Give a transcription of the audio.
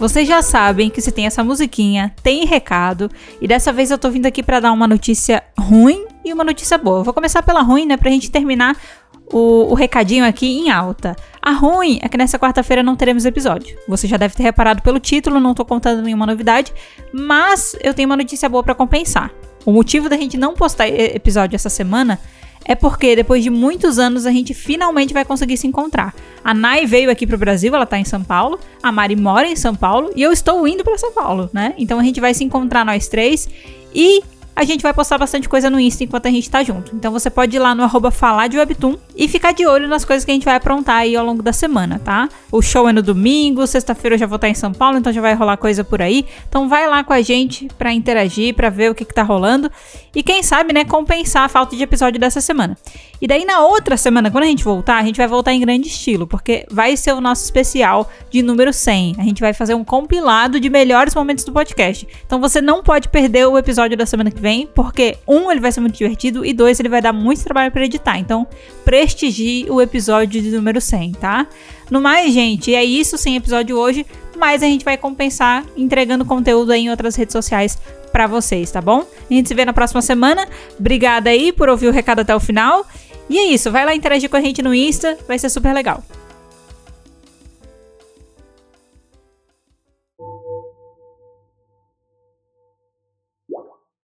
Vocês já sabem que se tem essa musiquinha, tem recado. E dessa vez eu tô vindo aqui para dar uma notícia ruim e uma notícia boa. Vou começar pela ruim, né? Pra gente terminar o, o, recadinho aqui em alta. A ruim é que nessa quarta-feira não teremos episódio. Você já deve ter reparado pelo título, não tô contando nenhuma novidade, mas eu tenho uma notícia boa para compensar. O motivo da gente não postar episódio essa semana é porque depois de muitos anos a gente finalmente vai conseguir se encontrar. A Nai veio aqui pro Brasil, ela tá em São Paulo, a Mari mora em São Paulo e eu estou indo para São Paulo, né? Então a gente vai se encontrar nós três e a gente vai postar bastante coisa no Insta enquanto a gente tá junto. Então você pode ir lá no arroba falar de Webtoon e ficar de olho nas coisas que a gente vai aprontar aí ao longo da semana, tá? O show é no domingo, sexta-feira eu já vou estar em São Paulo, então já vai rolar coisa por aí. Então vai lá com a gente para interagir, para ver o que, que tá rolando e quem sabe, né, compensar a falta de episódio dessa semana. E daí na outra semana, quando a gente voltar, a gente vai voltar em grande estilo, porque vai ser o nosso especial de número 100. A gente vai fazer um compilado de melhores momentos do podcast. Então você não pode perder o episódio da semana que vem porque um, ele vai ser muito divertido e dois, ele vai dar muito trabalho para editar. Então, prestigie o episódio de número 100, tá? No mais, gente, é isso sem episódio hoje, mas a gente vai compensar entregando conteúdo em outras redes sociais para vocês, tá bom? A gente se vê na próxima semana. Obrigada aí por ouvir o recado até o final. E é isso, vai lá interagir com a gente no Insta, vai ser super legal.